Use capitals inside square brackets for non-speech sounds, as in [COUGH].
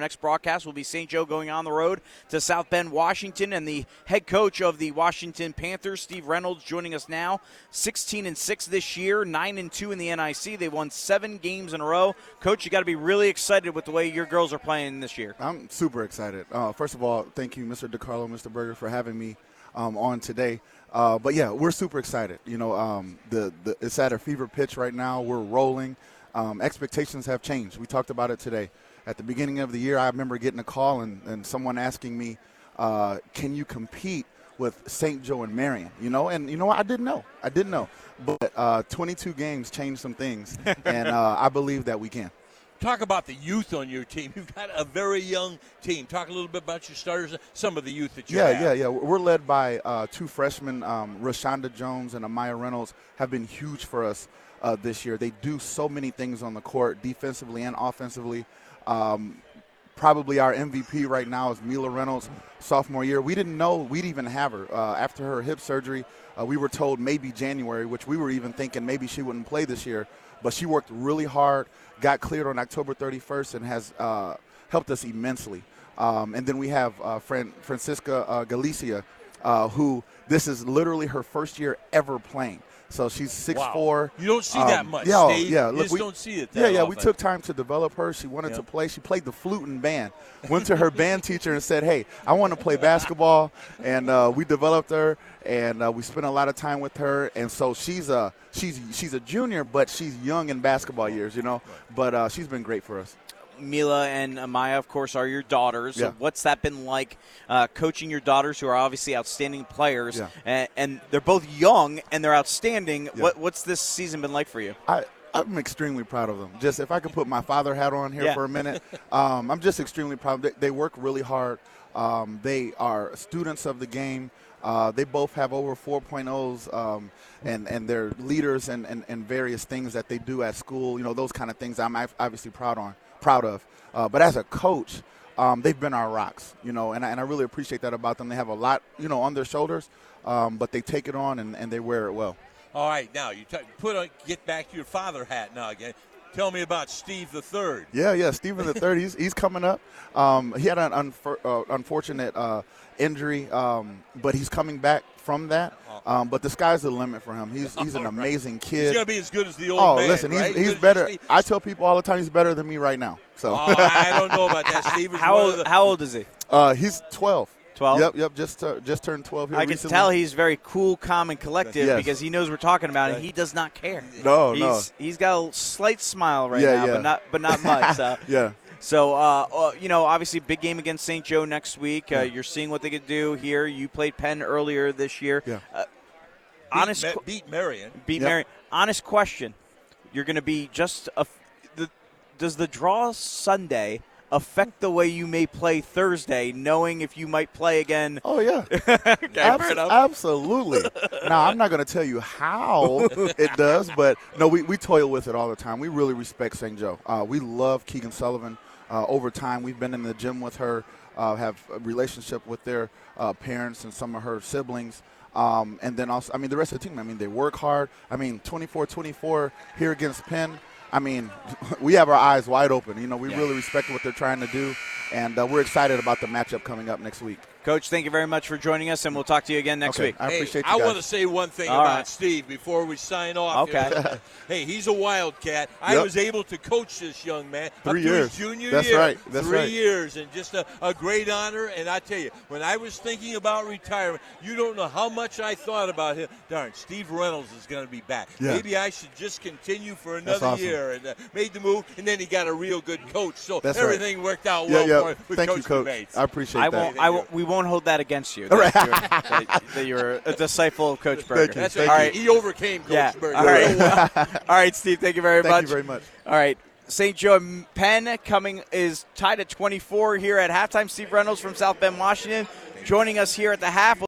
Next broadcast will be St. Joe going on the road to South Bend, Washington, and the head coach of the Washington Panthers, Steve Reynolds, joining us now. 16 and 6 this year, 9 and 2 in the NIC. They won seven games in a row. Coach, you got to be really excited with the way your girls are playing this year. I'm super excited. Uh, first of all, thank you, Mr. DiCarlo, Mr. Berger, for having me um, on today. Uh, but yeah, we're super excited. You know, um, the, the it's at a fever pitch right now. We're rolling. Um, expectations have changed. We talked about it today at the beginning of the year, I remember getting a call and, and someone asking me, uh, "Can you compete with St. Joe and Marian?" You know, and you know what? I didn't know. I didn't know, but uh, 22 games changed some things, [LAUGHS] and uh, I believe that we can. Talk about the youth on your team. You've got a very young team. Talk a little bit about your starters, some of the youth that you yeah, have. Yeah, yeah, yeah. We're led by uh, two freshmen, um, Rashonda Jones and Amaya Reynolds, have been huge for us uh, this year. They do so many things on the court, defensively and offensively. Um, probably our MVP right now is Mila Reynolds, sophomore year. We didn't know we'd even have her uh, after her hip surgery. Uh, we were told maybe January, which we were even thinking maybe she wouldn't play this year. But she worked really hard, got cleared on October 31st, and has uh, helped us immensely. Um, and then we have uh, Fran- Francisca uh, Galicia, uh, who this is literally her first year ever playing. So she's six wow. four. You don't see um, that much. Yeah, Steve. yeah. You look, we, don't see it. yeah, yeah. often. We took time to develop her. She wanted to play. She played the flute and band. Went to her band teacher and said, "Hey, I want to play basketball." And uh, we developed her, and uh, we spent a lot of time with her. And so she's a she's she's a junior, but she's young in basketball years, you know. But uh, she's been great for us. Mila and Amaya, of course, are your daughters. Yeah. What's that been like uh, coaching your daughters, who are obviously outstanding players, Yeah. and, and they're both young and they're outstanding? Yeah. What, what's this season been like for you? I, I'm extremely proud of them. Just if I could put my father hat on here for a minute, [LAUGHS] um, I'm just extremely proud. They, they work really hard. Um, they are students of the game. Uh, they both have over 4.0s, um, and and they're leaders and and and various things that they do at school. You know those kind of things. I'm obviously proud on, proud of. Uh, but as a coach, um, they've been our rocks. You know, and I, and I really appreciate that about them. They have a lot, you know, on their shoulders, um, but they take it on and, and they wear it well. All right, now you t- put on, get back to your father hat now again. Tell me about Steve the Third. Yeah, yeah. Stephen the third, he's he's coming up. Um, he had an unfor- uh, unfortunate uh, injury, um, but he's coming back from that. Um, but the sky's the limit for him. He's he's an [LAUGHS] amazing kid. He's kid. gonna be as good as the old Oh, man. listen, right? he's he's Good better. I tell people all the time he's better than me right now. So Oh, I don't know about that. [LAUGHS] Steve is How one of old, the- how old is he? uh, he's twelve. 12? Yep, yep. Just uh, just turned twelve here I can tell he's very cool, calm, and collective Yes. because he knows we're talking about it. and He does not care. No, he's, no. He's got a slight smile right Yeah, now, yeah. but not but not much. So. [LAUGHS] yeah. So, uh, uh, you know, obviously, big game against St. Joe next week. Uh, you're seeing what they could do here. You played Penn earlier this year. Yeah. Uh, beat, honest, Ma- beat Marian. beat Yep. Mary. Honest question: You're going to be just a. f- The, does the draw Sunday affect the way you may play Thursday, knowing if you might play again? Oh yeah. [LAUGHS] okay, Abs-. Absolutely. now, I'm not going to tell you how it does, but no, we, we toil with it all the time. We really respect St. Joe. Uh, we love Keegan Sullivan. Uh, over time, we've been in the gym with her, uh, have a relationship with their uh, parents and some of her siblings. Um, and then also, I mean, the rest of the team, I mean, they work hard. I mean, 24 24 here against Penn. I mean, [LAUGHS] we have our eyes wide open. You know, we really respect what they're trying to do, and uh, we're excited about the matchup coming up next week. Coach, thank you very much for joining us, and we'll talk to you again next Okay, week. I hey, appreciate you I want to say one thing All about right. Steve before we sign off. Okay. here. [LAUGHS] hey, he's a wildcat. I Yep. was able to coach this young man Three years. his junior That's year. right. That's Three right. years, and just a, a great honor. And I tell you, when I was thinking about retirement, you don't know how much I thought about him. Darn, Steve Reynolds is going to be back. Yeah. Maybe I should just continue for another awesome. year. And uh, made the move, and then he got a real good coach. So That's right. everything worked out Yeah, well yeah. for him with Thank Coach you, Coach. Bates. I appreciate I that. won't. I won't. We won't hold that against you. [LAUGHS] That, you're, that, that you're a disciple of Coach Berger. Thank you. That's Thank right. All right. He overcame Coach Yeah. Berger. All right. [LAUGHS] All right, Steve. Thank you very Thank much. Thank you very much. All right. St. Joe Penn coming is tied at 24 here at halftime. Steve Reynolds from South Bend, Washington, joining us here at the half.